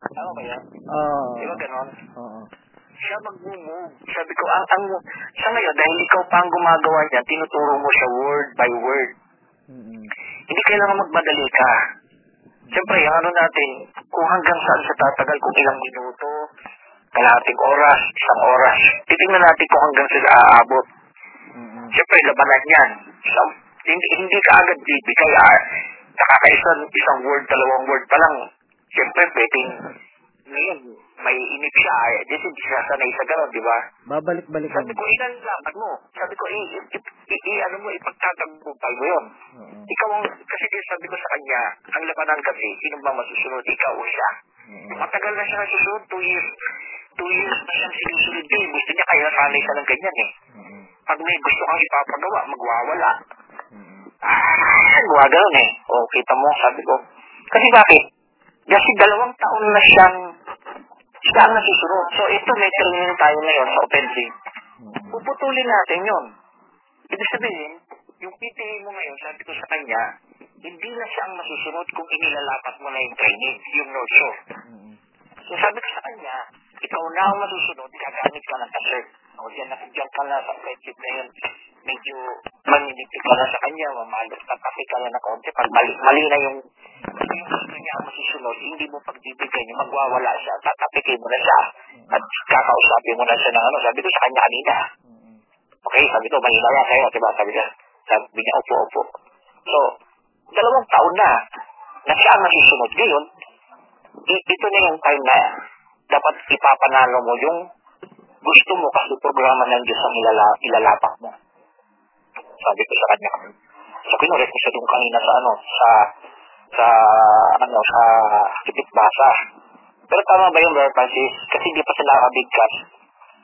Tama ba yan? Oo. Di ba ganon? Oo. Siya mag-move. Sabi ko, ang, ang, sa ngayon, dahil ikaw pa ang gumagawa niya, tinuturo mo siya word by word. Mm-mm. Hindi kailangan magmadali ka. Siyempre, ang ano natin, kung hanggang saan sa tatagal, kung ilang minuto, kalahating oras, isang oras, titingnan natin kung hanggang sila aabot. Mm-mm. Siyempre, labanan yan. So, hindi, hindi ka agad bibigay. Ah, nakakaisang isang word, dalawang word pa lang. Siyempre, pwedeng, ngayon, may inip siya. Eh, di hindi siya sanay sa gano'n, di ba? Babalik-balikan. Sabi ko, ilan laban mo? Sabi ko, i, i, i, i ano mo, ipagtatagumpay mo yun. Oo. Ikaw ang, kasi din sabi ko sa kanya, ang labanan kasi, sino ba masusunod, ikaw o siya? Oo. Matagal na siya nasusunod, two years, two years na siyang sinusunod din. Gusto niya kaya sanay siya ng ganyan eh. Oo. Pag may gusto kang ipapagawa, magwawala. Oo. Ah, gawa ganun eh. O, kita mo, sabi ko. Kasi bakit? Kasi dalawang taon na siyang siya ang nasusunod. So, ito may training tayo ngayon sa offensive. Oo. Puputulin natin yon. Ibig sabihin, yung PTA mo ngayon, sabi ko sa kanya, hindi na siya ang masusunod kung inilalapat mo na yung training, yung Shore. Oo. So sabi ko sa kanya, ikaw na ang masusunod, gagamit ka ng kasert. O diyan na, diyan ka na sa friendship na yun. Medyo maninipid ka na sa kanya, mamalot na kasi ka na na konti. Pag mali, mali na yung, gusto niya ang masusunod, hindi mo pagbibigay niya, magwawala siya, tatapikin mo na siya. At kakausapin mo na siya ng ano, sabi ko sa kanya kanina. Okay, sabi ko, mahina yan kayo, diba? Sabi niya, sabi niya, opo, opo. So, dalawang taon na, na siya ang nasusunod. Ngayon, ito na yung time na dapat ipapanalo mo yung gusto mo kasi programa ng Diyos ang ilala, ilalapak mo. Sabi ko sa kanya. So, kinurek ko siya doon kanina sa ano, sa, sa, ano, sa tipit basa. Pero tama ba yung Brother Francis? Kasi hindi pa sila nakabigkas.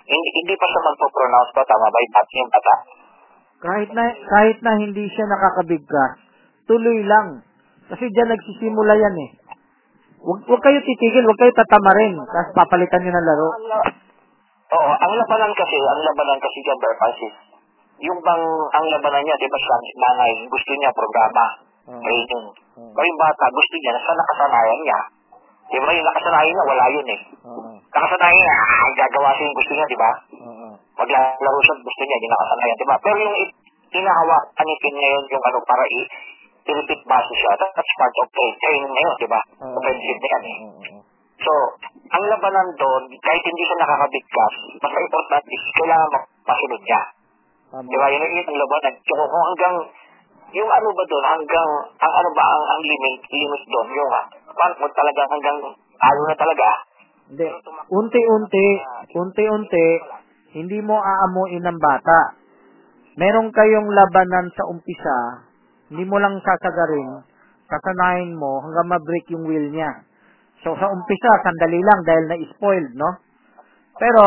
Hindi, hindi pa siya magpo-pronounce ba? Tama ba yung bat yung bata? Kahit na kahit na hindi siya nakakabigkas, tuloy lang. Kasi diyan nagsisimula yan eh. Huwag, huwag kayo titigil, huwag kayo tatamarin, tapos papalitan nyo ng laro. Oo, ang labanan kasi, ang labanan kasi dyan, Brother Francis, yung bang, ang labanan niya, di ba siya, nanay, gusto niya programa, Oo. training. O yung bata, gusto niya, sa nakasanayan niya. Di ba, yung nakasanayan niya, wala yun eh. Oo. Nakasanayan niya, ah, gagawa siya yung gusto niya, di ba? Oo. Maglalaro siya, gusto niya, yung nakasanayan, di ba? Pero yung i- hinahawak, anipin ngayon yung ano, para i i-repeat base siya, that's part of tra- training na yun, di ba? Offensive na yan eh. So, ang labanan doon, kahit hindi siya nakakabigkas, basta importante, kailangan mapasunod niya. Di ba? Yun yun ang labanan. So, kung hanggang, yung ano ba doon, hanggang, ang ano ba, ang, ang limit, limit doon, yung, ah, paano mo talagang hanggang, ano na talaga, Hindi. Unti-unti, unti-unti, hindi mo aamuin ng bata. Meron kayong labanan sa umpisa, hindi mo lang sasagarin, sasanayin mo hanggang ma-break yung wheel niya. So, sa umpisa, sandali lang dahil na-spoiled, no? Pero,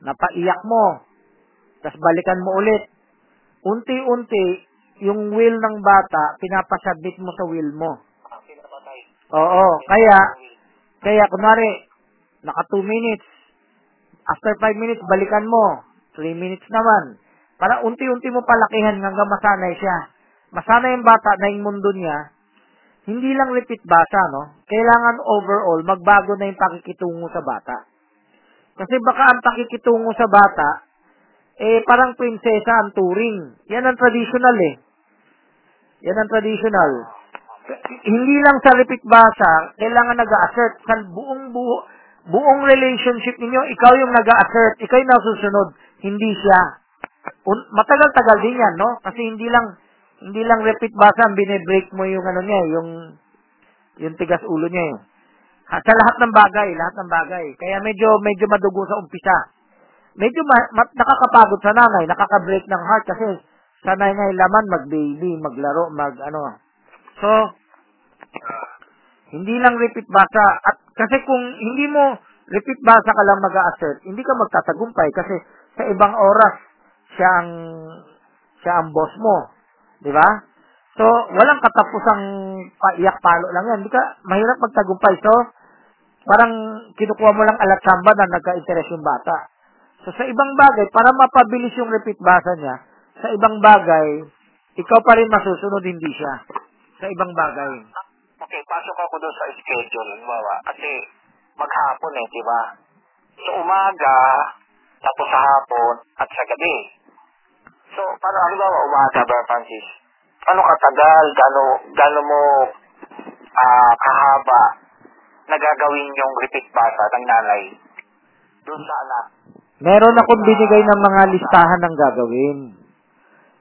napaiyak mo. Tapos balikan mo ulit. Unti-unti, yung wheel ng bata, pinapasabit mo sa wheel mo. ang pinapatay. Oo, kaya, kaya kunwari, naka 2 minutes, after 5 minutes, balikan mo. 3 minutes naman. Para unti-unti mo palakihan hanggang masanay siya. Masanay yung bata na yung mundo niya, hindi lang repeat basa, no? Kailangan overall, magbago na yung pakikitungo sa bata. Kasi baka ang pakikitungo sa bata, eh, parang prinsesa ang turing. Yan ang traditional eh. Yan ang traditional. Hindi lang sa repeat basa, kailangan nag-assert sa buong buo, buong relationship ninyo, ikaw yung nag-assert, ikaw yung nasusunod, hindi siya. Matagal-tagal din yan, no? Kasi hindi lang hindi lang repeat basa ang binebreak mo yung ano niya, yung yung tigas ulo niya eh. Sa lahat ng bagay, lahat ng bagay. Kaya medyo medyo madugo sa umpisa. Medyo ma- ma- nakakapagod sa nanay, nakaka-break ng heart kasi sanay nga yung laman mag-baby, maglaro, mag ano. So, hindi lang repeat basa. At kasi kung hindi mo repeat basa ka lang mag-assert, hindi ka magtatagumpay kasi sa ibang oras siya ang siya ang boss mo. Di ba? So, walang katapusang paiyak palo lang yan. Hindi ka, mahirap magtagumpay. So, parang kinukuha mo lang alat samba na nagka-interest yung bata. So, sa ibang bagay, para mapabilis yung repeat basa niya, sa ibang bagay, ikaw pa rin masusunod, hindi siya. Sa ibang bagay. Okay, pasok ako doon sa schedule, halimbawa, kasi maghapon eh, di ba? So, umaga, tapos sa hapon, at sa gabi. So, para halimbawa, umaga, Brother Francis, ano katagal, gano, gano mo ah, kahaba nagagawin yung repeat basa ng nanay doon sa anak. Meron akong binigay ng mga listahan ng gagawin.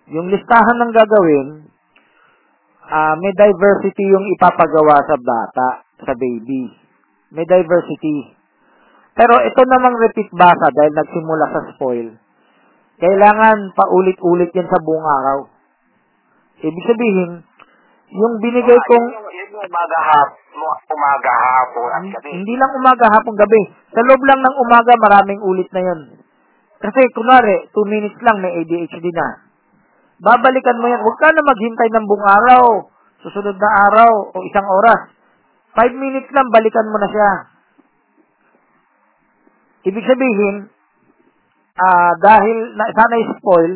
Yung listahan ng gagawin, ah may diversity yung ipapagawa sa bata, sa baby. May diversity. Pero ito namang repeat basa dahil nagsimula sa spoil. Kailangan paulit-ulit yan sa buong araw. Ibig sabihin, yung binigay Ah, kong yun yung, yun yung umaga, hap, umaga, hapon, at gabi. hindi lang umaga, hapon, gabi. Sa loob lang ng umaga, maraming ulit na yun. Kasi, kunwari, 2 minutes lang, may ADHD na. Babalikan mo yan. Huwag ka na maghintay ng buong araw, susunod na araw, o isang oras. 5 minutes lang, balikan mo na siya. Ibig sabihin, ah dahil na, sana spoil,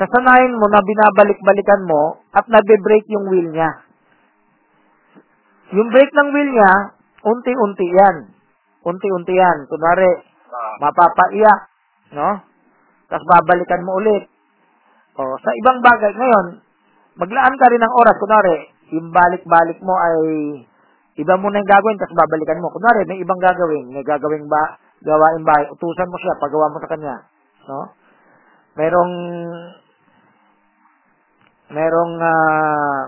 sasanayin mo na binabalik-balikan mo at nagbe-break yung wheel niya. Yung break ng wheel niya, unti-unti yan. Unti-unti yan. Kunwari, Ah, mapapaiyak, no? Tapos babalikan mo ulit. O, sa ibang bagay, ngayon, maglaan ka rin ng oras. Kunwari, yung balik-balik mo ay iba mo na yung gagawin, tapos babalikan mo. Kunwari, may ibang gagawin. May gagawin ba, gawain bahay. Utusan mo siya, pagawa mo sa kanya. No? Merong, merong, ah,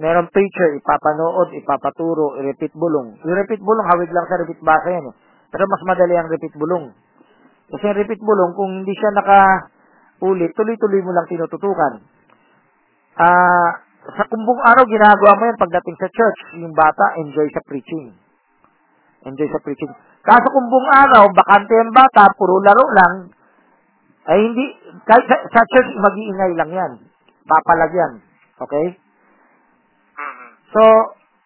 merong preacher, ipapanood, ipapaturo, i-repeat bulong. Yung repeat bulong, hawig lang sa repeat basa yan. Eh. Pero mas madali ang repeat bulong. Kasi yung repeat bulong, kung hindi siya naka-ulit, tuloy-tuloy mo lang tinututukan. Ah, sa kumbong araw, ginagawa mo yan pagdating sa church. Yung bata, enjoy sa preaching. Enjoy sa preaching. Kaso kumbong araw, bakante yung bata, puro laro lang, ay hindi, kahit sa, sa church, mag-iingay lang yan. Papalagyan. Okay? So,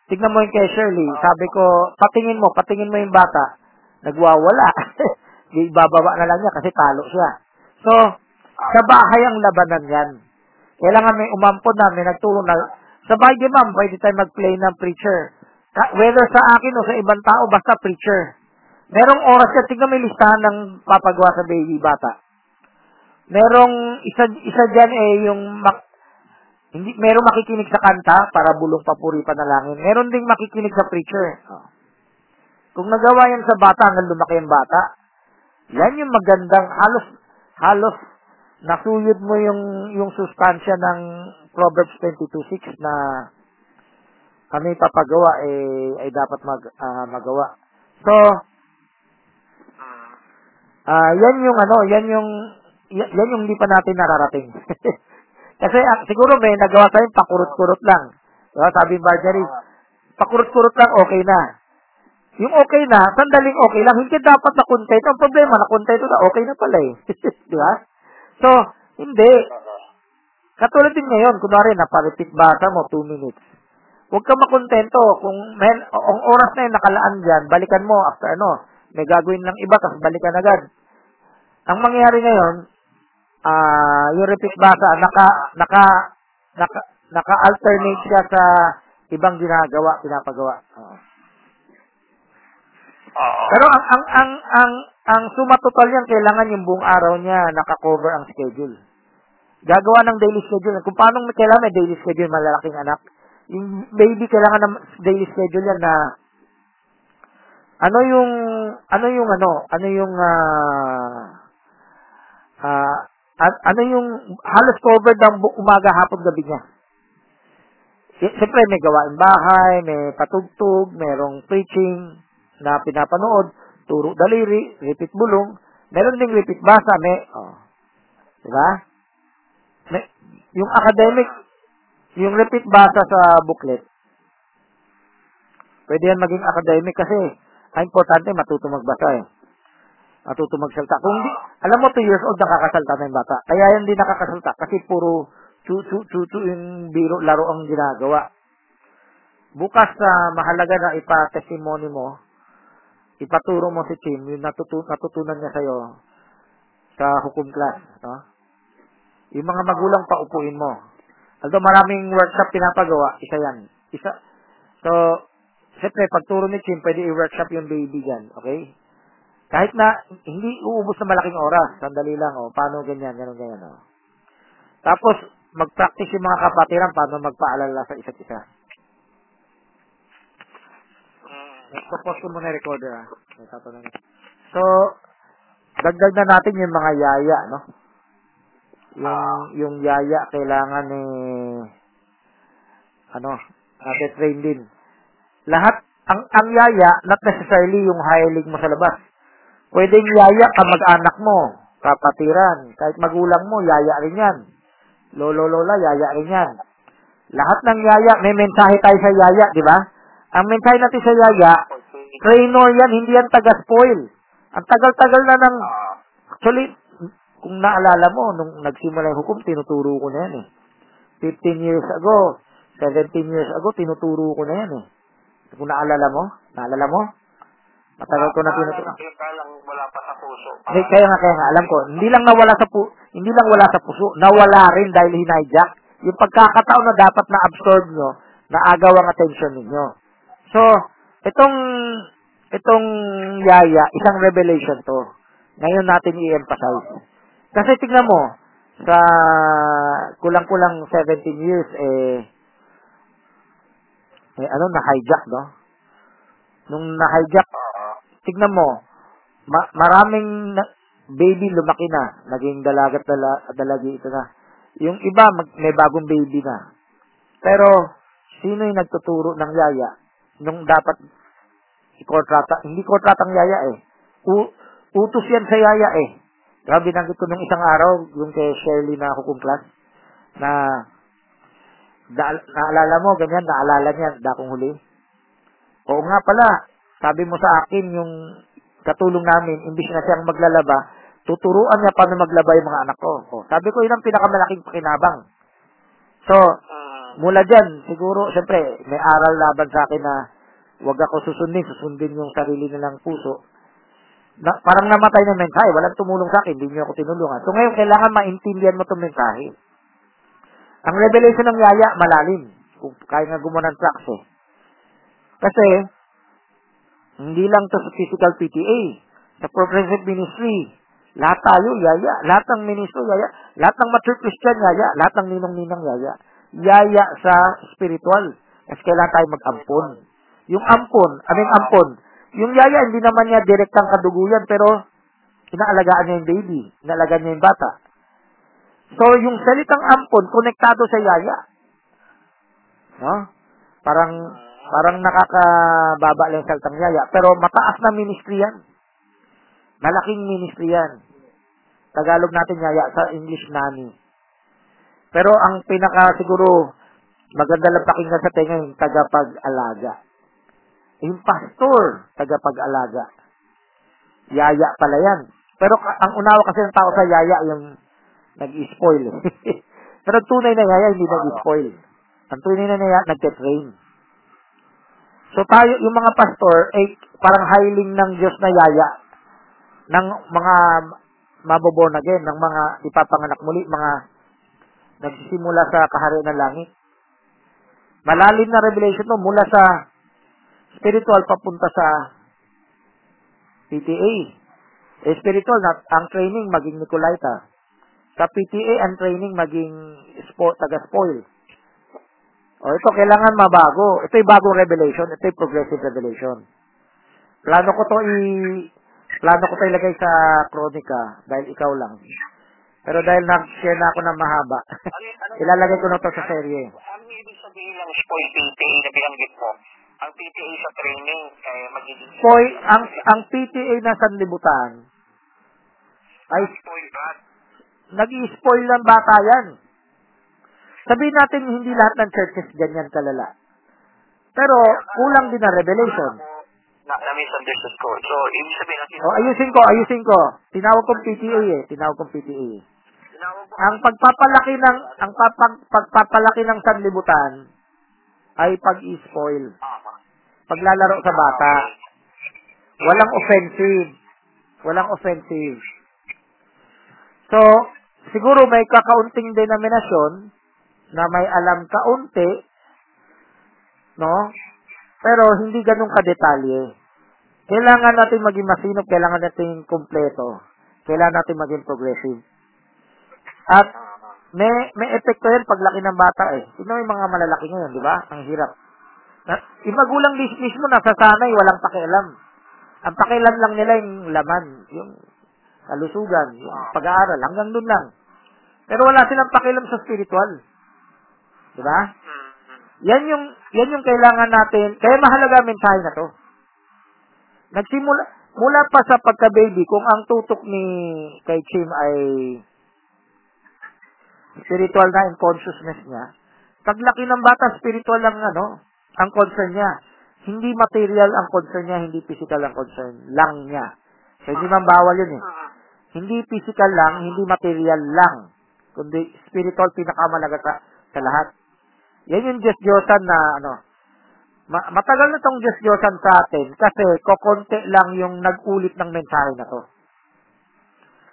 tignan mo yung kay Shirley. Sabi ko, patingin mo, patingin mo yung bata. Nagwawala. Di bababa na lang niya kasi talo siya. So, sa bahay ang labanan yan. Kailangan may umampon na, may nagtulong na. Sa bahay di ma'am, pwede tayo mag-play ng preacher. Ka- Whether sa akin o sa ibang tao, basta preacher. Merong oras yan. Tignan mo yung listahan ng papagawa sa baby bata. Merong isa isa diyan eh yung mak- hindi merong makikinig sa kanta para bulong papuri panalangin. Meron ding makikinig sa preacher. Kung nagawa yan sa bata hanggang lumaki ang bata, yan yung magandang halos halos nasuyod mo yung yung sustansya ng Proverbs 22:6 na kami papagawa eh ay dapat mag ah, magawa. So. Ah, yan yung ano, yan yung yan yung hindi pa natin nararating. Kasi ah, siguro may nagawa tayong pakurot-kurot lang. Diba? Sabi ni Marjorie, pakurot-kurot lang okay na. Yung okay na, sandaling okay lang, hindi dapat na content. Ang problema, na content na okay na pala eh. Di ba? So, hindi. Katulad din ngayon, kunwari, naparepeat basa mo, 2 minutes. Huwag ka makontento. Kung men, ang oras na yun nakalaan dyan, balikan mo after ano, may gagawin lang iba, tapos balikan agad. Ang mangyayari ngayon, ah yung repeat basa, naka, naka, naka, naka-alternate siya sa ibang ginagawa, pinapagawa. Oo. Pero ang, ang, ang, ang, ang suma total yan, kailangan yung buong araw niya naka-cover ang schedule. Gagawa ng daily schedule. Kung paano kailangan may daily schedule, malalaking anak. Yung baby, kailangan ng daily schedule yan na ano yung, ano yung ano, ano yung, ah, an- ano yung halos covered bu- umaga, hapon, gabi niya. Siyempre, may gawain bahay, may patugtog, merong preaching na pinapanood, turo daliri, repeat bulong, meron ding repeat basa, may, oh, diba? May, yung academic, yung repeat basa sa booklet, pwede yan maging academic kasi ang importante matuto magbasa eh. Matuto magsalta. Kung di, alam mo 2 years old nakakasalta na yung bata. Kaya yan di nakakasalta kasi puro chu chu chu chu yung biro laro ang ginagawa. Bukas sa mahalaga na ipa-testimony mo, ipaturo mo si Tim yung natutu- natutunan niya sa'yo sa hukom class. No? Yung mga magulang paupuin mo. Although maraming workshop pinapagawa, isa yan. Isa, so, siyempre, pagturo ni Chin, pwede i-workshop yung baby dyan, okay? Kahit na, hindi uubos na malaking oras. Sandali lang, oh. Paano ganyan, ganun, ganyan, oh. Tapos, mag-practice yung mga kapatiran paano magpaalala sa isa't isa. Tapos ko muna recorder, ah. So, dagdag na natin yung mga yaya, no? Yung, yung yaya, kailangan eh, ano, natin train din. Lahat, ang, ang yaya, not necessarily yung hireling mo sa labas. Pwedeng yaya ka mag-anak mo, kapatiran, kahit magulang mo, yaya rin yan. Lolo, lola, yaya rin yan. Lahat ng yaya, may mensahe tayo sa yaya, di ba? Ang mensahe natin sa yaya, trainer yan, hindi yan taga-spoil. Ang tagal-tagal na ng, actually, kung naalala mo, nung nagsimula yung hukom, tinuturo ko na yan eh. 15 years ago, 17 years ago, tinuturo ko na yan eh. Kung naalala mo, naalala mo? Matagal ko na tinuturo. Nakita lang wala pa sa puso. Hindi, kaya nga, kaya nga, alam ko, hindi lang nawala sa pu hindi lang wala sa puso, nawala rin dahil hinayjack. Yung pagkakataon na dapat na-absorb nyo, naagaw ang attention ninyo. So, itong, itong yaya, isang revelation to. Ngayon natin i-emphasize. Kasi tignan mo, sa kulang-kulang 17 years, eh, eh ano, na-hijack, no? Nung na-hijack, Ah. tignan mo, ma- maraming baby lumaki na, naging dalagat dala, dalagi ito na. Yung iba, mag- may bagong baby na. Pero, sino yung nagtuturo ng yaya? Nung dapat ikontrata, hindi kontratang yaya eh. U- utos yan sa yaya eh. Grabe, binanggit ko nung isang araw, yung kay Shirley na hukum class, na da- naalala mo, ganyan, naalala niya, dakong huli. Oo nga pala, sabi mo sa akin yung katulong namin, imbis na siyang maglalaba, tuturuan niya paano maglaba yung mga anak ko. O, sabi ko, yun ang pinakamalaking pakinabang. So. Mula dyan, siguro, siyempre, may aral laban sa akin na wag ako susundin, susundin yung sarili nilang puso. Na, parang namatay ng mensahe, walang tumulong sa akin, hindi niyo ako tinulungan. So ngayon, kailangan maintindihan mo itong mensahe. Ang revelation ng yaya, malalim. Kung kaya nga gumawa ng tracks eh. Kasi, hindi lang to sa physical PTA, sa progressive ministry, lahat tayo, yaya. Lahat ng ministro, yaya. Lahat ng mature Christian, yaya. Lahat ng ninong-ninang, yaya. Yaya sa spiritual. Kasi kailangan tayo mag-ampon. Yung ampon, anong ampon? Yung yaya, hindi naman niya direktang kaduguyan, pero inaalagaan niya yung baby. Inaalagaan niya yung bata. So, yung salitang ampon, konektado sa yaya. No? Parang, parang nakakababa lang yung salitang yaya. Pero mataas na ministry yan. Malaking ministry yan. Tagalog natin yaya, sa English nani. Pero ang pinaka siguro maganda lang pakinggan sa tenga yung tagapag-alaga. Yung pastor, tagapag-alaga. Yaya pala yan. Pero ang unawa kasi ng tao sa yaya yung nag-spoil. Pero tunay na yaya hindi nag-spoil. Ang tunay na yaya nagte-train. So tayo, yung mga pastor, eh, parang hiling ng Diyos na yaya ng mga maboborn again, ng mga ipapanganak muli, mga nagsisimula sa kaharian ng langit. Malalim na revelation to mula sa spiritual papunta sa PTA. Eh, spiritual, na, ang training maging Nicolaita. Sa PTA, ang training maging spo, taga-spoil. O, ito, kailangan mabago. Ito yung bagong revelation. Ito yung progressive revelation. Plano ko to i... Plano ko to ilagay sa kronika dahil ikaw lang. Pero dahil nag-share na ako ng mahaba, ilalagay ko na to sa serye. Ano ibig sabihin ng spoil PTA na binanggit mo? Ang PTA sa training, eh, magiging Spoil, ang, ang PTA na sanlibutan, ay spoil brat. nag-i-spoil ng bata yan. Sabihin natin, hindi lahat ng churches ganyan kalala. Pero, kulang din ang revelation. Na, na misunderstood ko. So, ibig sabihin natin, O, ayusin ko, ayusin ko. Tinawag kong PTA eh. Tinawag kong PTA. Ang pagpapalaki ng, ang papag, pagpapalaki ng sanlibutan ay pag-i-spoil. tama. Paglalaro sa bata. Walang offensive. Walang offensive. So, siguro may kakaunting denominasyon na may alam kaunti, no? Pero hindi ganun kadetalye. Kailangan natin maging masinop, kailangan natin kumpleto. Kailangan natin maging progressive. At may may epekto yan paglaki ng bata eh. Tingnan mo yung mga malalaki ngayon, di ba? Ang hirap. Na, yung magulang mis- mismo nasasanay, walang pakialam. Ang pakialam lang nila yung laman, yung kalusugan, yung pag-aaral, hanggang doon lang. Pero wala silang pakialam sa spiritual. Di ba? Yan yung yan yung kailangan natin. Kaya mahalaga mensahe na to. Nagsimula mula pa sa pagka-baby kung ang tutok ni kay Chim ay spiritual na and consciousness niya, paglaki ng bata, spiritual lang ano, ang concern niya. Hindi material ang concern niya, hindi physical ang concern lang niya. So, hindi man bawal yun eh. Hindi physical lang, hindi material lang. Kundi spiritual pinakamalaga sa, sa lahat. Yan yung Diyos Diyosan na ano, ma- matagal na tong Diyos Diyosan sa atin kasi kokonti lang yung nag-ulit ng mensahe na to.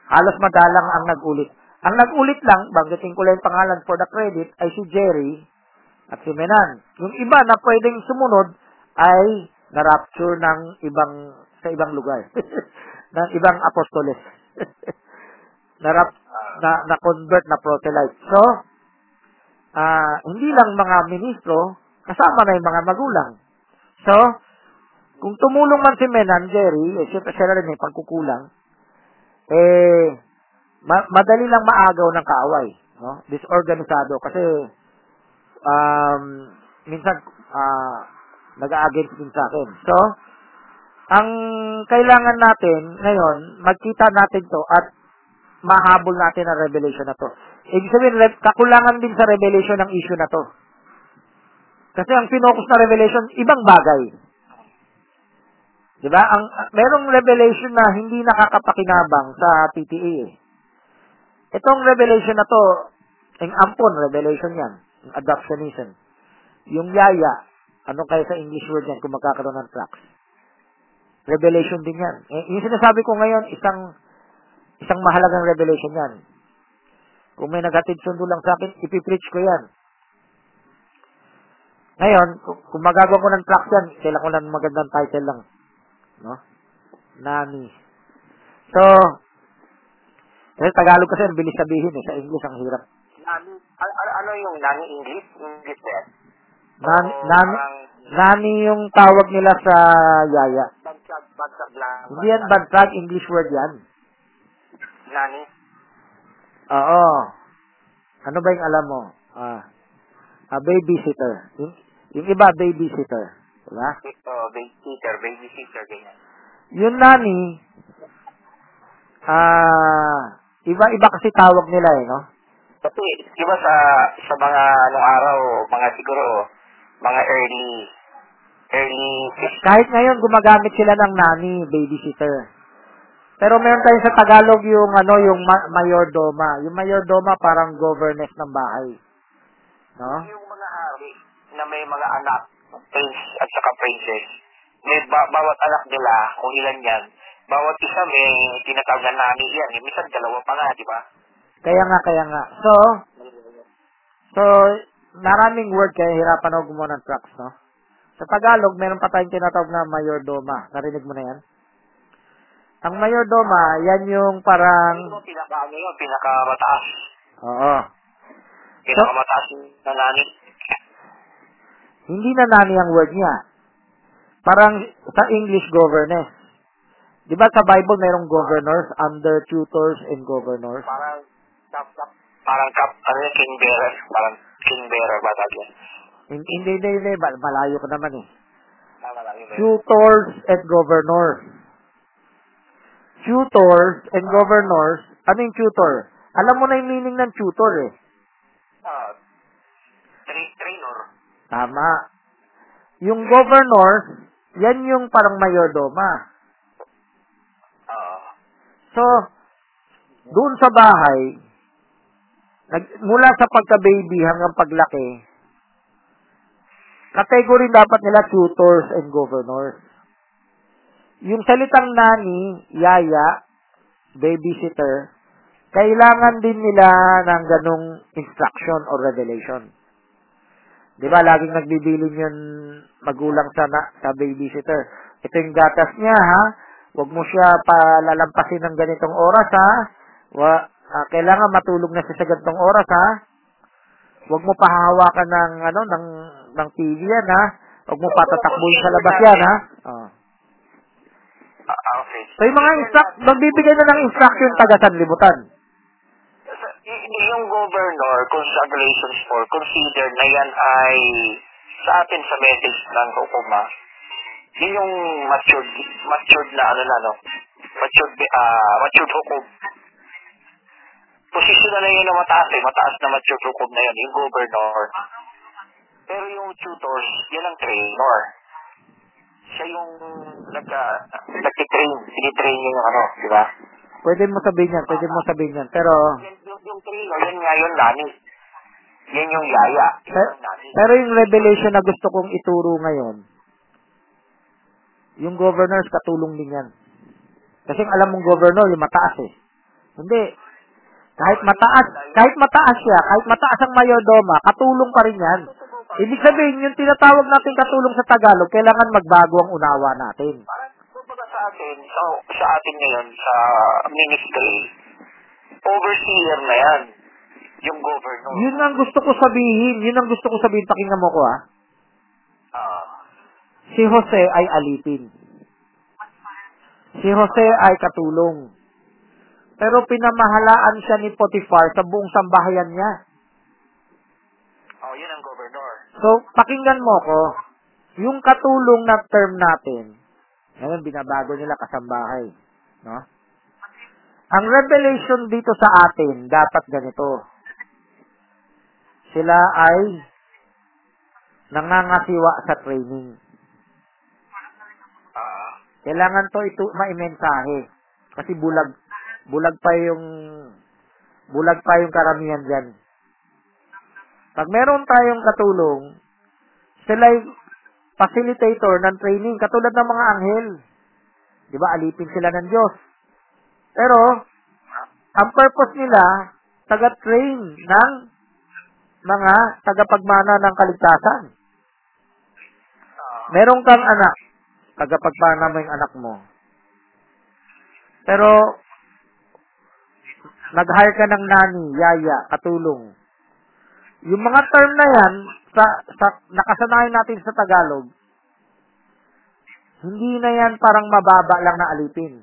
Halos madalang ang nag-ulit. Ang nag-ulit lang, banggitin ko lang yung pangalan for the credit, ay si Jerry at si Menan. Yung iba na pwedeng sumunod ay na-rapture ng ibang, sa ibang lugar. ng ibang apostoles. na, na, na-convert na proselyte. So, ah hindi lang mga ministro, kasama na yung mga magulang. So, kung tumulong man si Menan, Jerry, eh, syempre siya na rin may pagkukulang, eh, ma- madali lang maagaw ng kaaway. No? Disorganisado. Kasi, um, minsan, ah, nag-a-against din sa akin. So, ang kailangan natin ngayon, magkita natin to at mahabol natin ang revelation na to. Ibig sabihin, kakulangan din sa revelation ng issue na to. Kasi ang finokus na revelation, ibang bagay. Di? Ang, merong revelation na hindi nakakapakinabang sa PTA eh. Itong revelation na to, yung ampon, revelation yan. Yung adoptionism. Yung yaya, ano kaya sa English word yan kung magkakaroon ng tracks? Revelation din yan. Eh, yung sinasabi ko ngayon, isang isang mahalagang revelation yan. Kung may naghatid sundo lang sa akin, ipipreach ko yan. Ngayon, kung, magagawa ko ng tracks yan, kailangan ko lang magandang title lang. No? Nani. So, kasi Tagalog kasi, ang bilis sabihin eh. Sa English, ang hirap. Nani, ano, ano yung nani English? English ba yan? Nani, O nani, yung tawag nila sa yaya. bagsag, bagsag lang. Hindi yan bantag, English word yan. Nani? Oo. Ano ba yung alam mo? Ah, ah babysitter. Yung, yung iba, babysitter. Diba? Oh, babysitter, babysitter, ganyan. Yung nani, ah, iba-iba kasi tawag nila eh, no? Kasi, di ba sa, sa mga anong araw, mga siguro, mga early, early, Kahit ngayon, gumagamit sila ng nani, babysitter. Pero meron tayo sa Tagalog yung ano, yung ma- mayordoma. Yung mayordoma parang governess ng bahay. No? yung mga hari na may mga anak, prince at saka princess, may ba- bawat anak nila, kung ilan yan, bawat isa may tinatawag na nani yan. Eh, minsan dalawa pa nga, di ba? Kaya nga, kaya nga. So, so, maraming word kaya hirapan ako gumawa ng tracks, no? Sa Tagalog, meron pa tayong tinatawag na mayordoma. Narinig mo na yan? Ang mayordoma, yan yung parang, Ano pinaka, ano yun, pinakamataas. oo, Pinakamataas na nani. hindi na nani ang word niya. Parang sa English, governess. Di ba sa Bible mayroong governors, under tutors and governors? Parang, kap, kap, parang kap, ano yun, king bearer. Parang king bearer ba tawag yan? Hindi, hindi, hindi, malayo ko naman eh. Yun. Tutors and governors. Tutors and governors, ano yung tutor? Alam mo na yung meaning ng tutor eh. Ah, tra- trainer. Tama. Yung governors, yan yung parang mayordoma. So, doon sa bahay, nag, mula sa pagka-baby hanggang paglaki, category dapat nila tutors and governors. Yung salitang nani, yaya, babysitter, kailangan din nila ng ganong instruction or revelation. Di ba, laging nagbibilin yun magulang sa, na, sa babysitter. Ito yung gatas niya, ha? Huwag mo siya palalampasin ng ganitong oras, ha? Wa, ah, kailangan matulog na siya sa ganitong oras, ha? Huwag mo pahahawakan ng, ano, ng, ng TV yan, ha? Huwag mo patatakbuhin sa labas yan, ha? Oh. Ah, okay. So, yung mga instruct, magbibigay na ng instruction taga sanlibutan. Sa- y- yung governor, congratulations for, consider na yan ay sa atin sa message ng hukuma, yun yung matured, matured na ano na, no? Matured, ah, matured hukom. Posisyon na yun na mataas eh, mataas na matured hukom na yun, yung governor. Pero yung tutors, yan ang trainer. Siya yung nagka, nagtitrain, sinitrain niya yung ano, di ba? Pwede mo sabihin yan, pwede mo sabihin yan. Pero, Yung, yung, yung trainer, yan nga yun, nani. Yan yung yaya. Yan pero, yung nani. pero yung revelation na gusto kong ituro ngayon, yung governors katulong din yan. Kasi alam mong governor, yung mataas eh. Hindi. Kahit mataas, kahit mataas siya, kahit mataas ang mayordoma, katulong pa rin yan. Ibig sabihin, yung tinatawag natin katulong sa Tagalog, kailangan magbago ang unawa natin. Kumbaga sa atin, sa, sa atin ngayon, sa ministry, overseer na yan. Yung governor. Yun ang gusto ko sabihin, yun ang gusto ko sabihin, pakinggan mo ko. Ah, Si Jose ay alipin. Si Jose ay katulong. Pero pinamahalaan siya ni Potiphar sa buong sambahayan niya. oh, yun ang governor. So, pakinggan mo ko, yung katulong na term natin, ngayon binabago nila kasambahay. No? Ang revelation dito sa atin, dapat ganito. Sila ay nangangasiwa sa training. Kailangan to ito maimensahe. Kasi bulag bulag pa yung bulag pa yung karamihan diyan. Pag meron tayong katulong, sila facilitator ng training katulad ng mga anghel. 'Di ba? Alipin sila ng Diyos. Pero ang purpose nila taga-train ng mga tagapagmana ng kaligtasan. Meron kang anak, tagapagpana mo yung anak mo. Pero, nag-hire ka ng nani, yaya, katulong. Yung mga term na yan, sa, sa, nakasanayan natin sa Tagalog, hindi na yan parang mababa lang na alipin.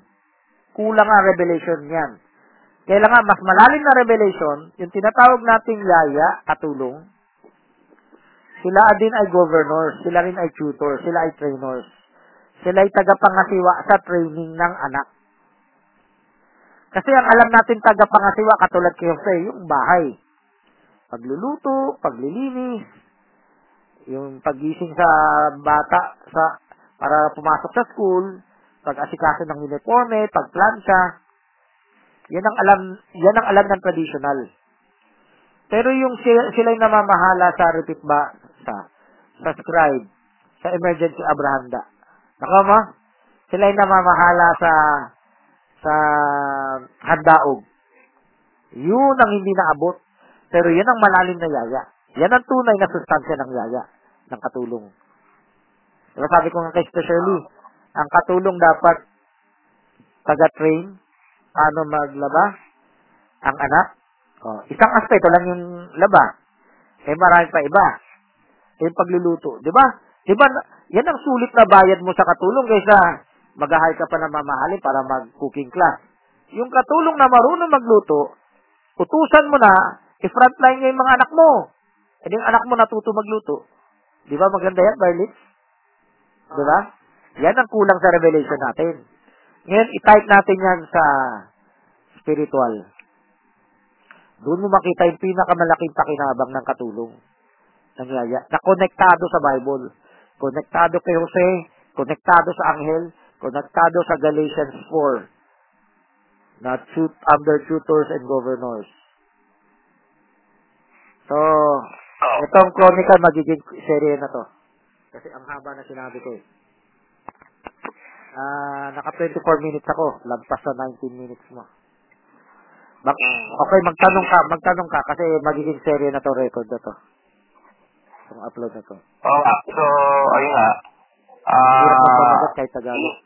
Kulang ang revelation yan. Kailangan mas malalim na revelation, yung tinatawag nating yaya, katulong, sila din ay governors, sila rin ay tutors, sila ay trainers. Sila ay tagapangasiwa sa training ng anak. Kasi ang alam natin tagapangasiwa katulad kay Jose, yung bahay. Pagluluto, paglilinis, yung pagising sa bata sa para pumasok sa school, pag-asikaso ng uniforme, pagplansya. Yan ang alam, yan ang alam ng traditional. Pero yung sila yung namamahala sa repeat ba, sa, sa scribe, sa emergency abrahanda. Naka mo? Sila yung namamahala sa, sa handaog. Yun ang hindi naabot. Pero yan ang malalim na yaya. Yan ang tunay na sustansya ng yaya, ng katulong. Diba sabi ko nga kay Shirley, ang katulong dapat taga-train, paano maglaba, ang anak, Oh, isang aspeto lang yung laba. Eh marami pa iba. Eh, pagluluto, 'di ba? 'Di ba? Yan ang sulit na bayad mo sa katulong kaysa mag-hire ka pa ng mamahalin para mag-cooking class. Yung katulong na marunong magluto, utusan mo na, i-frontline niya yung mga anak mo. E yung anak mo natuto magluto. Di ba maganda yan, Barlit? Di ba? Yan ang kulang sa revelation natin. Ngayon, i-type natin yan sa spiritual. Doon mo makita yung pinakamalaking pakinabang ng katulong ng yaya na konektado sa Bible. Konektado kay Jose, konektado sa Anghel, konektado sa Galatians 4 na tut- under tutors and governors. So, oh, itong chronicle magiging serye na to. Kasi ang haba na sinabi ko eh. Ah, naka 24 minutes ako, lagpas sa 19 minutes mo. Mag- mm. okay, magtanong ka, magtanong ka kasi magiging serye na to record na to. Itong upload na to. Oo nga. So, ayun nga. Hirap Ah, magpamagat kahit Tagalog.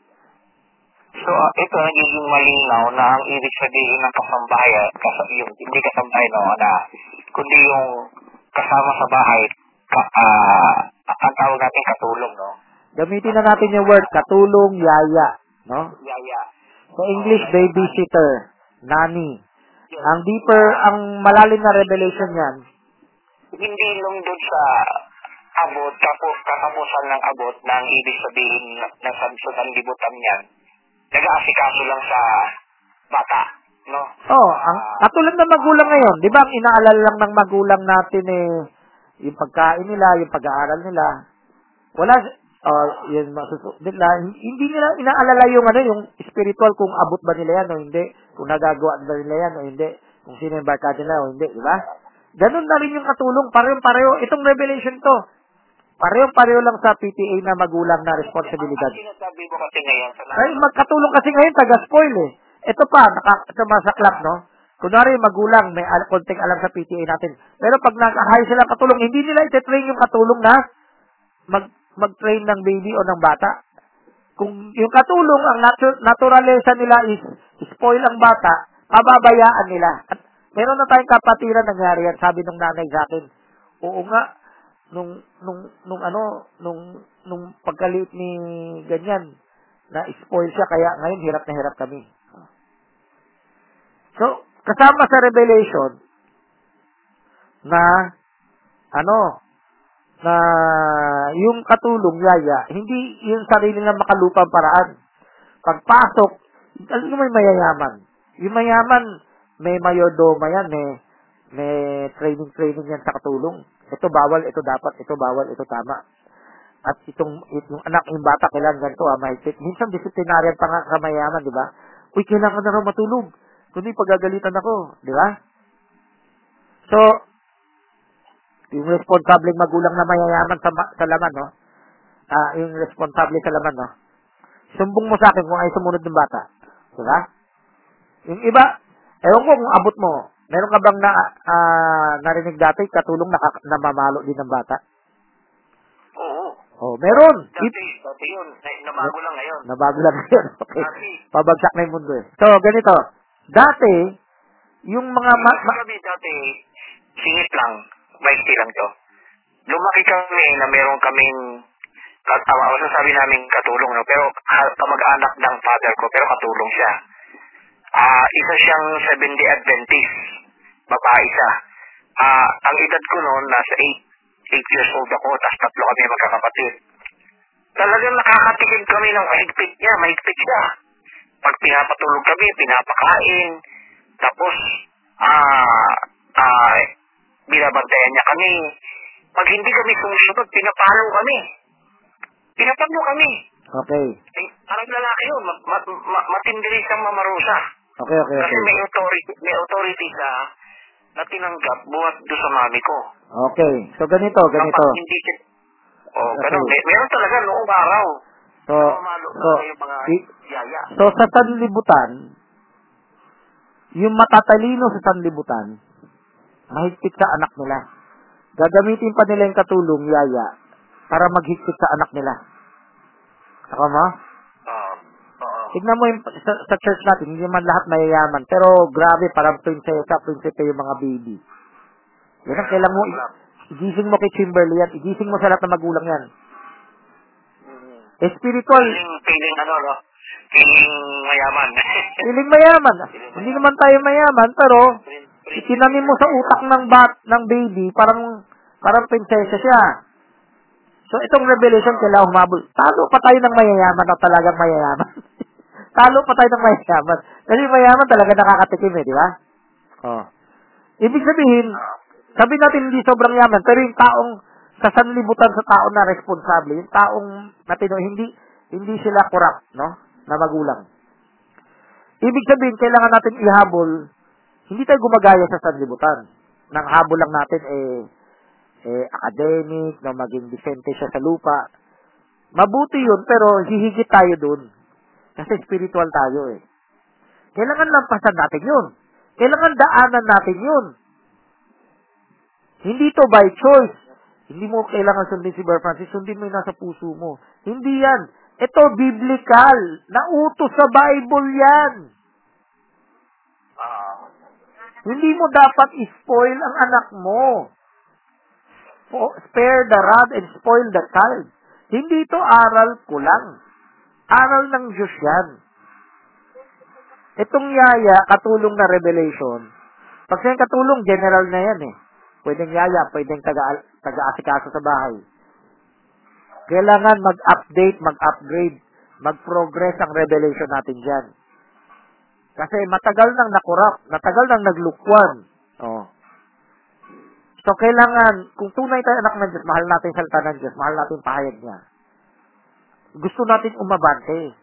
So, ah, ito nagiging malinaw na ang ibig sabihin ng kasambahay, kas, yung, hindi kasambahay, no, na, kundi yung kasama sa bahay, ka, ah, ang tawag natin katulong, no? Gamitin na natin yung word katulong, yaya. No? Yaya. Sa English, babysitter, nanny. Ang deeper, ang malalim na revelation yan, Hindi lang doon sa abot, tapos katapusan ng abot na ang ibig sabihin ng ng sa sanlibutan niyan, nag-aasikaso lang sa bata, no? Oh, ang katulad ng magulang ngayon, 'di ba? Ang inaalala lang ng magulang natin eh yung pagkain nila, yung pag-aaral nila. Wala oh, yun masusunod nila. Hindi nila inaalala yung ano, yung spiritual kung abot ba nila yan o hindi, kung nagagawa ba nila yan o hindi, kung sino yung barkada nila o hindi, di ba? Ganun na rin yung katulong, pareho-pareho. Itong revelation to, pareho-pareho lang sa PTA na magulang na responsibilidad. Ang sinasabi mo kasi ngayon sa Ay, magkatulong kasi ngayon, taga-spoil eh. Ito pa, naka, sumasaklap, no? Kunwari, magulang, may al- konting alam sa PTA natin. Pero pag nakahay sila katulong, hindi nila ite-train yung katulong na mag, mag-train ng baby o ng bata. Kung yung katulong, ang natu- naturalesa nila is spoil ang bata, pababayaan nila. At meron na tayong kapatiran nangyari yan, sabi nung nanay sa akin. Oo nga, nung, nung, nung ano, nung, nung pagkaliit ni ganyan, na spoil siya, kaya ngayon hirap na hirap kami. So, kasama sa revelation, na, ano, na yung katulong, yaya, hindi yung sarili ng makalupang paraan. Pagpasok, alam mo may mayayaman. Yung mayaman, may mayordoma yan, may, may training-training yan sa katulong. Ito bawal, ito dapat, ito bawal, ito tama. At itong, itong anak, yung bata, kailangan ganito, ah, mahigpit. Minsan disciplinaryan pa nga sa mayaman, di ba? Uy, kailangan na raw matulog. Kundi pagagalitan ako, di ba? So, yung responsable magulang na mayayaman sa, sa laman, no? Ah, yung responsable sa laman, no? Sumbong mo sa akin kung ay sumunod ng bata. Di ba? Yung iba, ewan ko kung abot mo. Meron ka bang na, ah, narinig dati, katulong nakak- namamalo din ng bata? Oo. Oh, meron. Dati, It, dati yun. Na- Nabago lang ngayon. nabago lang yun. Okay. Dati, Pabagsak na yung mundo eh. So, ganito. Dati, yung mga ma- ma- kami dati, singit lang, maikti lang to. Lumaki kami na meron kaming, katawa, uh, sabi namin katulong, no? pero kamag-anak ng father ko, pero katulong siya. Ah, isa siyang 70 Adventist, babae siya. Ah, ang edad ko noon, nasa 8, 8 years old ako, tapos tatlo kami magkakapatid. Talagang nakakatikim kami ng mahigpit niya, mahigpit siya. Pag pinapatulog kami, pinapakain, tapos, ah, ah, binabantayan niya kami. Pag hindi kami sumusunod, pinapalo kami. Pinapalo kami. Okay. Eh, parang lalaki yun, ma- ma- ma- matindi rin siyang mamarusa. Okay, okay, Kasi okay. may authority, may authority siya na tinanggap buhat doon sa mami ko. Okay. So, ganito, ganito. Kapag hindi siya, oh, ganun, Okay. may, meron talaga noong araw. So, so, mga i- yaya. so sa sanlibutan, yung matatalino sa sanlibutan, mahigpit sa anak nila. Gagamitin pa nila yung katulong, yaya, para maghigpit sa anak nila. Saka mo? Tignan mo yung, sa, sa church natin, hindi man lahat mayayaman. Pero grabe, parang prinsesa, prinsipe yung mga baby. Yan ang kailangan mo, igising mo kay Kimberly yan, igising mo sa lahat ng magulang yan. Mm. Spiritual, Feeling, feeling ano, no? Feeling mayaman. feeling mayaman. Hindi naman tayo mayaman, pero itinanim mo sa utak ng bat, ng baby, parang, parang prinsesa siya. So, itong revelation kailangan humabol. Talo pa tayo ng mayayaman na talagang mayayaman. Talo pa tayo ng mayayaman. Kasi mayaman talaga nakakatikim eh, di ba? Oh. Ibig sabihin, sabi natin hindi sobrang yaman, pero yung taong sa sanlibutan sa tao na responsable, yung taong natino, hindi, hindi sila corrupt, no? Na magulang. Ibig sabihin, kailangan natin ihabol, hindi tayo gumagaya sa sanlibutan. Nang habol lang natin, eh, eh, academic, na maging decente siya sa lupa. Mabuti yun, pero hihigit tayo dun. Kasi spiritual tayo eh. Kailangan lampasan natin yun. Kailangan daanan natin yun. Hindi to by choice. Hindi mo kailangan sundin si Brother Francis, sundin mo yung nasa puso mo. Hindi yan. Ito, biblical. Nautos sa Bible yan. Hindi mo dapat spoil ang anak mo. Spare the rod and spoil the child. Hindi ito aral ko lang. Aral ng Diyos yan. Itong yaya, katulong na revelation. Pag siyang katulong, general na yan eh. Pwedeng yaya, pwedeng taga, taga-asikaso sa bahay. Kailangan mag-update, mag-upgrade, mag-progress ang revelation natin dyan. Kasi matagal nang nakurap, matagal nang naglukwan. Oh. So, kailangan, kung tunay tayo anak ng Diyos, mahal natin salita ng Diyos, mahal natin pahayag niya. Gusto natin umabante.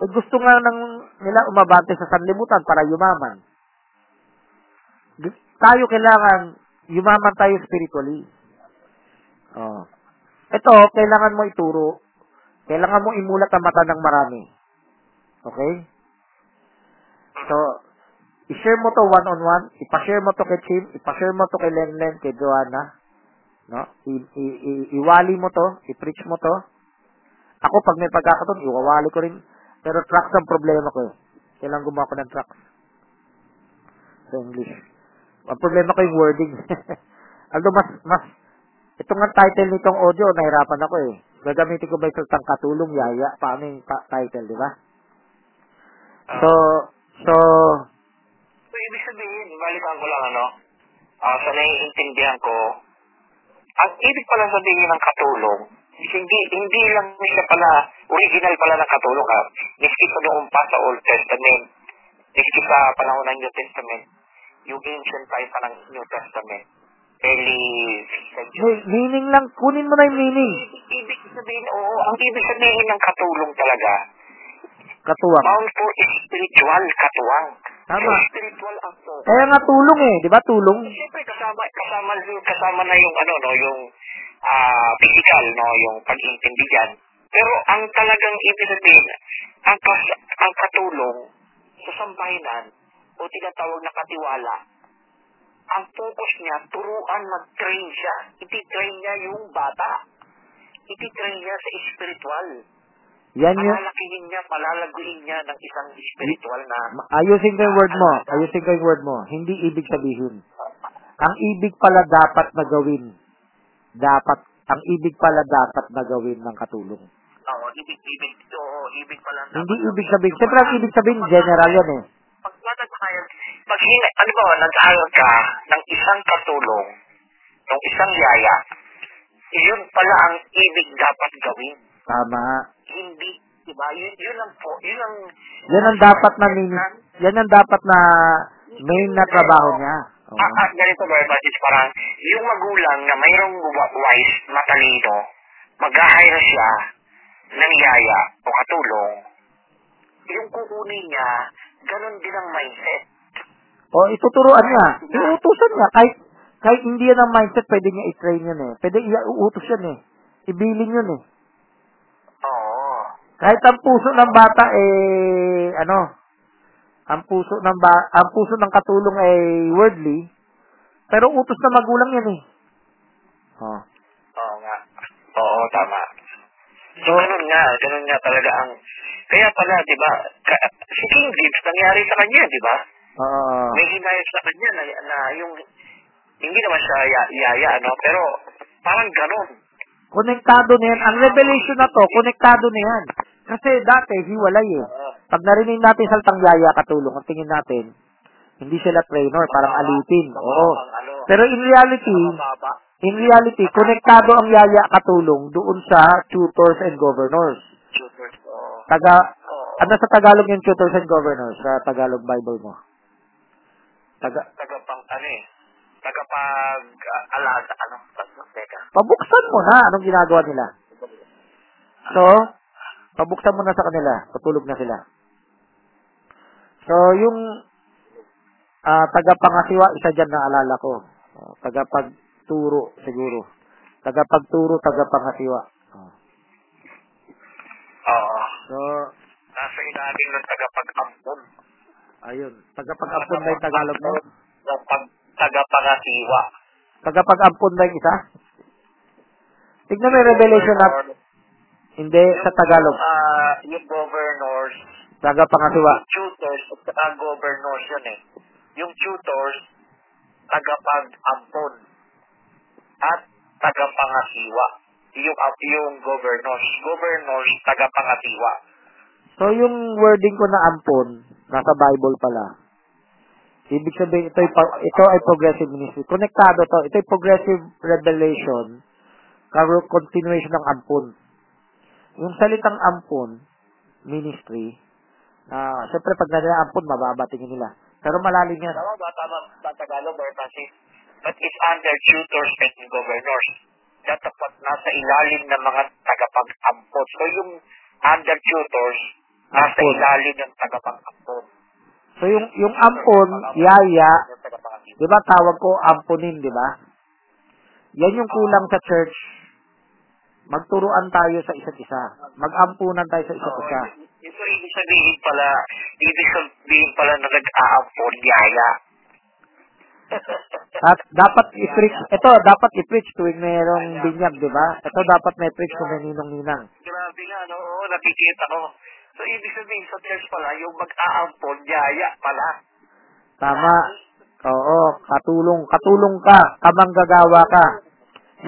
Eh, gusto nga ng nila umabante sa sanlibutan para yumaman. Tayo kailangan, yumaman tayo spiritually. Oh. Ito, kailangan mo ituro. Kailangan mo imulat ang mata ng marami. Okay? So, i-share mo to one-on-one, ipashare mo to kay Chim, ipashare mo to kay Lenlen, kay Joanna, no? I- i- i- iwali mo to, i-preach mo to. Ako, pag may pagkakataon, iwawali ko rin. Pero tracks ang problema ko eh. Kailangan gumawa ko ng tracks. Sa English. Ang problema ko yung wording. Although mas, mas, ito nga title nitong audio, nahirapan ako eh. Gagamitin ko ba ito sa katulong yaya? Paano yung ta- title, di ba? So, so, So, ibig sabihin, balikan ko lang ano, ah sa naiintindihan ko, ang ibig pala sabihin ng katulong, hindi hindi lang siya pala, original pala ng katulong ha. Miski sa noong pa sa Old Testament, miski sa panahon ng New Testament, yung ancient time pa ng New Testament, early century. meaning lang, kunin mo na yung meaning. Ibig, sabihin, oo, ang ibig sabihin ng katulong talaga, Katuwang. bound for spiritual katuwang. Tama. So, spiritual aspect. Kaya nga tulong eh, di ba tulong? Siyempre kasama kasama kasama na yung ano no, yung ah physical no, yung pag-intindi. Pero ang talagang ibig sabihin, ang kas, ang katulong sa sambahinan o tinatawag na katiwala, ang focus niya, turuan mag-train siya. Iti-train niya yung bata. Iti-train niya sa spiritual. Yan yung, Palalakihin niya, palalaguin niya ng isang spiritual na ayusin ko yung word mo, ayusin ko yung word mo. Hindi ibig sabihin. Ang ibig pala dapat na gawin. Dapat, ang ibig pala dapat na gawin ng katulong. Oo, ibig, ibig, oo, ibig pala. Hindi ibig sabihin. Siyempre ang ibig sabihin, general yan eh. Pag nag-hire, pag hina, ano ba, nag-hire ka ng isang katulong, ng isang yaya, yun pala ang ibig dapat gawin. Tama. Hindi, di ba? Yun, yun ang po, yun ang... Yan ang dapat na yan ang dapat na main na trabaho niya. Oo. Ah, ah, ganito ba, Batis, parang yung magulang na mayroong wise, matalino, mag-hire siya ng yaya o katulong, yung kukunin niya, ganun din ang mindset. O, ituturuan niya. Iutusan niya. Kahit, kahit hindi yan ang mindset, pwede niya i-train yun eh. Pwede iutos yan eh. Ibilin yun eh. Oo. Kahit ang puso ng bata eh, ano, ang puso ng ba ang puso ng katulong ay wordly, pero utos na magulang yan eh. Oh. Oo nga. Oo, tama. So, ganun nga, ganun nga talaga ang... Kaya pala, di ba, ka- si King Gibbs, nangyari sa kanya, di ba? oo. May hinayos sa kanya na, na yung... Hindi naman siya ya- yaya, ano, pero parang ganun. konektado na yan. Ang revelation na to, konektado na yan. Kasi dati, hiwalay eh. Pag narinig natin saltang yaya katulong, ang tingin natin, hindi sila trainer, parang alitin. Oo. Ano, Pero in reality, in reality, konektado ang yaya katulong doon sa tutors and governors. Taga, ano sa Tagalog yung tutors and governors sa Tagalog Bible mo? Taga, Tagapang, ano eh, tagapag uh, alaga, ano, teka. pabuksan mo na anong ginagawa nila. So, pabuksan mo na sa kanila, patulog na sila. So, yung ah tagapangasiwa, isa dyan na alala ko. Uh, tagapagturo, siguro. Tagapagturo, tagapangasiwa. Oh. Oo. So, Nasa ilalim ng tagapag-ampon. ayun. Tagapag-ampon ba yung Tagalog mo? Tagapag, tagapangasiwa. Tagapag-ampon ba yung isa? Tignan mo yung revelation at hindi sa Tagalog. Ah, yung governors, Tagapangasiwa. tutors, at saka governors yun eh. Yung tutors, tagapag-ampon. At tagapangasiwa. Yung, ah, yung governors. Governors, tagapangasiwa. So, yung wording ko na ampon, nasa Bible pala. Ibig sabihin, ito ay, ito ay progressive ministry. Konektado to. Ito ay progressive revelation. Continuation ng ampon. Yung salitang ampon, ministry, ah, syempre pag nila ampon, mababa tingin nila. Pero malalim yan. Tama ba? Tama ba Tagalog or? But it's under tutors and governors. Dapat nasa ilalim ng mga tagapag-ampon. So yung under tutors, nasa Ampon. ilalim ng tagapag-ampon. So, yung, yung ampon, yaya, di ba tawag ko amponin, di ba? Yan yung kulang sa church. Magturuan tayo sa isa't isa. Mag-ampunan tayo sa isa't isa. Ito ibig sabihin pala, ibig sabihin pala na nag-aampon, yaya. At dapat i-preach, ito, dapat i-preach tuwing mayroong binyag, di ba? Ito dapat may preach kung may ninong-ninang. Grabe nga, no? Oo, nakikita ko. So, ibig sabihin sa church pala, yung mag-aampon, yaya pala. Tama. Oo, katulong, katulong ka, kamanggagawa ka.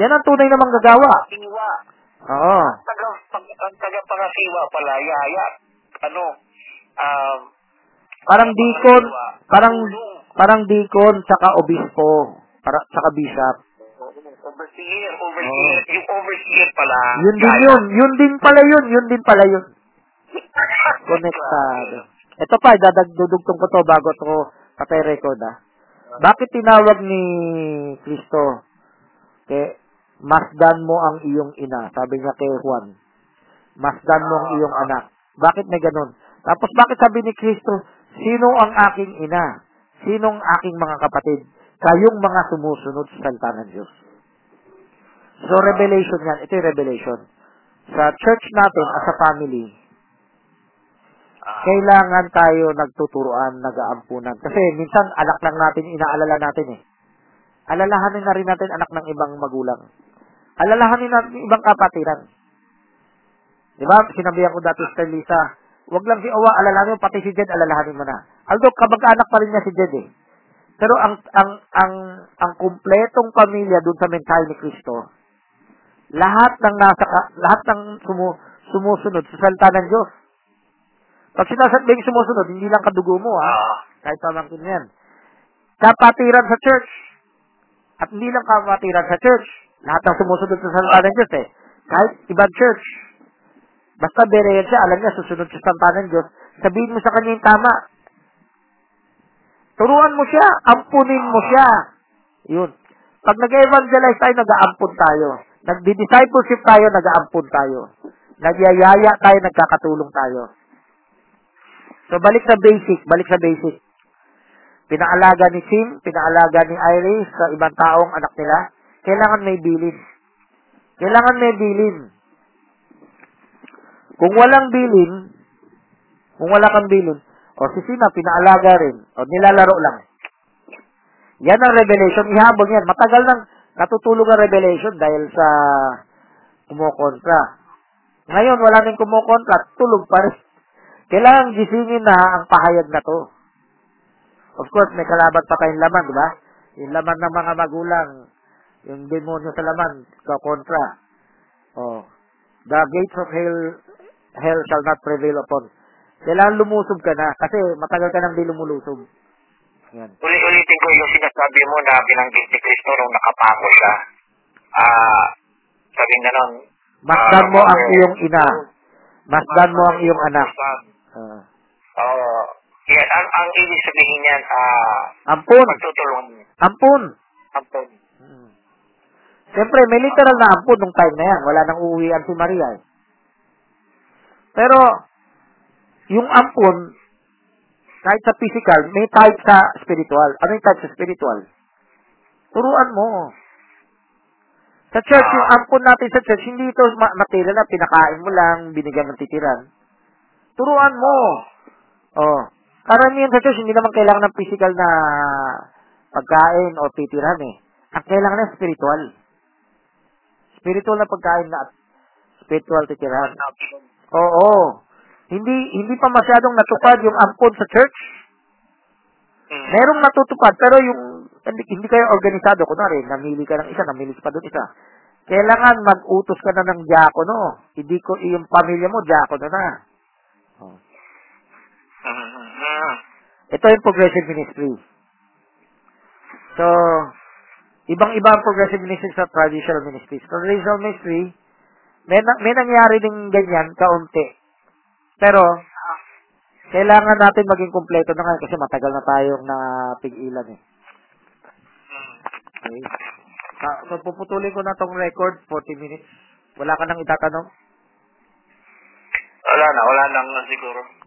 Yan ang tunay na manggagawa. Iwa. Oo. Taga, pag, ang tagapangasiwa pala, yaya. Ano? Um, Parang deacon, parang, parang deacon, saka obispo, para, saka bishop. overseer, overseer. Yung overseer pala. Yun din yaya. yun, yun din pala yun, yun din pala yun. Konektado. Ito pa, dadagdudugtong ko to bago to patay record ah. Bakit tinawag ni Kristo kay masdan mo ang iyong ina? Sabi niya kay Juan. Masdan mo ang iyong anak. Bakit may ganun? Tapos bakit sabi ni Kristo, sino ang aking ina? Sinong aking mga kapatid? Kayong mga sumusunod sa salita ng Diyos. So, revelation yan. Ito yung revelation. Sa church natin, as a family, kailangan tayo nagtuturuan, nag-aampunan. Kasi minsan, anak lang natin, inaalala natin eh. Alalahanin na rin natin anak ng ibang magulang. Alalahanin natin yung ibang kapatiran. Di ba? Sinabihan ko dati sa Lisa, wag lang si Owa, alalahanin pati si Jed, alalahanin mo na. Although, kabag-anak pa rin niya si Jed eh. Pero ang ang ang ang kumpletong pamilya doon sa mensahe ni Kristo, lahat ng nasa lahat ng sumu, sumusunod sa salita ng Diyos. Pag sinasabing sumusunod, hindi lang kadugo mo, ha? ah, Kahit pamangkin yan. Kapatiran sa church. At hindi lang kapatiran sa church. Lahat ng sumusunod sa salita ng Diyos, eh. Kahit ibang church. Basta bereyan siya, alam niya, susunod sa salita ng Diyos, sabihin mo sa kanya yung tama. Turuan mo siya, ampunin mo siya. Yun. Pag nag-evangelize tayo, nag-aampun tayo. Nagdi-discipleship tayo, nag-aampun tayo. Nagyayaya tayo, nagkakatulong tayo. So, balik sa basic, balik sa basic. Pinaalaga ni Sim, pinaalaga ni Iris sa ibang taong anak nila. Kailangan may bilin. Kailangan may bilin. Kung walang bilin, kung wala kang bilin, o si Sina, pinaalaga rin, o nilalaro lang. Yan ang revelation. Ihabol yan. Matagal nang natutulog ang revelation dahil sa kumukontra. Ngayon, wala nang kumukontra, tulog pa rin. Kailangan gisingin na ang pahayag na to. Of course, may kalaban pa tayong laman, di ba? Yung laman ng mga magulang, yung demonyo sa laman, kakontra. Oh. The gates of hell, hell shall not prevail upon. Kailangan lumusob ka na, kasi matagal ka nang di lumulusob. Yan. uli-ulitin ko yung sinasabi mo na binanggit ni Kristo nung nakapako siya. Ah, sabi na nun, Masdan mo ang iyong ina. Masdan mo ang iyong anak. Ah. Oo. yan, ang, ang ibig sabihin niyan, ah, ampun. pagtutulungan. Ampun. Ampun. Siyempre, may literal na ampun nung time na yan. Wala nang uuwian si Maria eh. Pero, yung ampun, kahit sa physical, may type sa spiritual. Ano yung type sa spiritual? Turuan mo. Sa church, yung ampun natin sa church, hindi ito ma- material na pinakain mo lang, binigyan ng titiran. Turuan mo. Oh. Karamihan sa church, hindi naman kailangan ng physical na pagkain o titiran eh. Ang kailangan na spiritual. Spiritual na pagkain na spiritual titirahan. Oo. Hindi hindi pa masyadong natupad yung ampon sa church. Mm. Merong natutupad, pero yung hindi, hindi kayo organisado, kunwari, namili ka ng isa, namili pa doon isa. Kailangan mag-utos ka na ng diakono. Hindi ko, yung pamilya mo, diakono na. Oh. Mm. Ito yung progressive ministry. So, ibang-iba ang progressive ministry sa traditional ministry. Sa traditional ministry, may, na- may nangyari din ganyan, kaunti. Pero, kailangan natin maging kumpleto na ngayon kasi matagal na tayong napigilan eh. Okay. So, puputulin ko na tong record, 40 minutes. Wala ka nang itatanong? Wala na, wala nang siguro.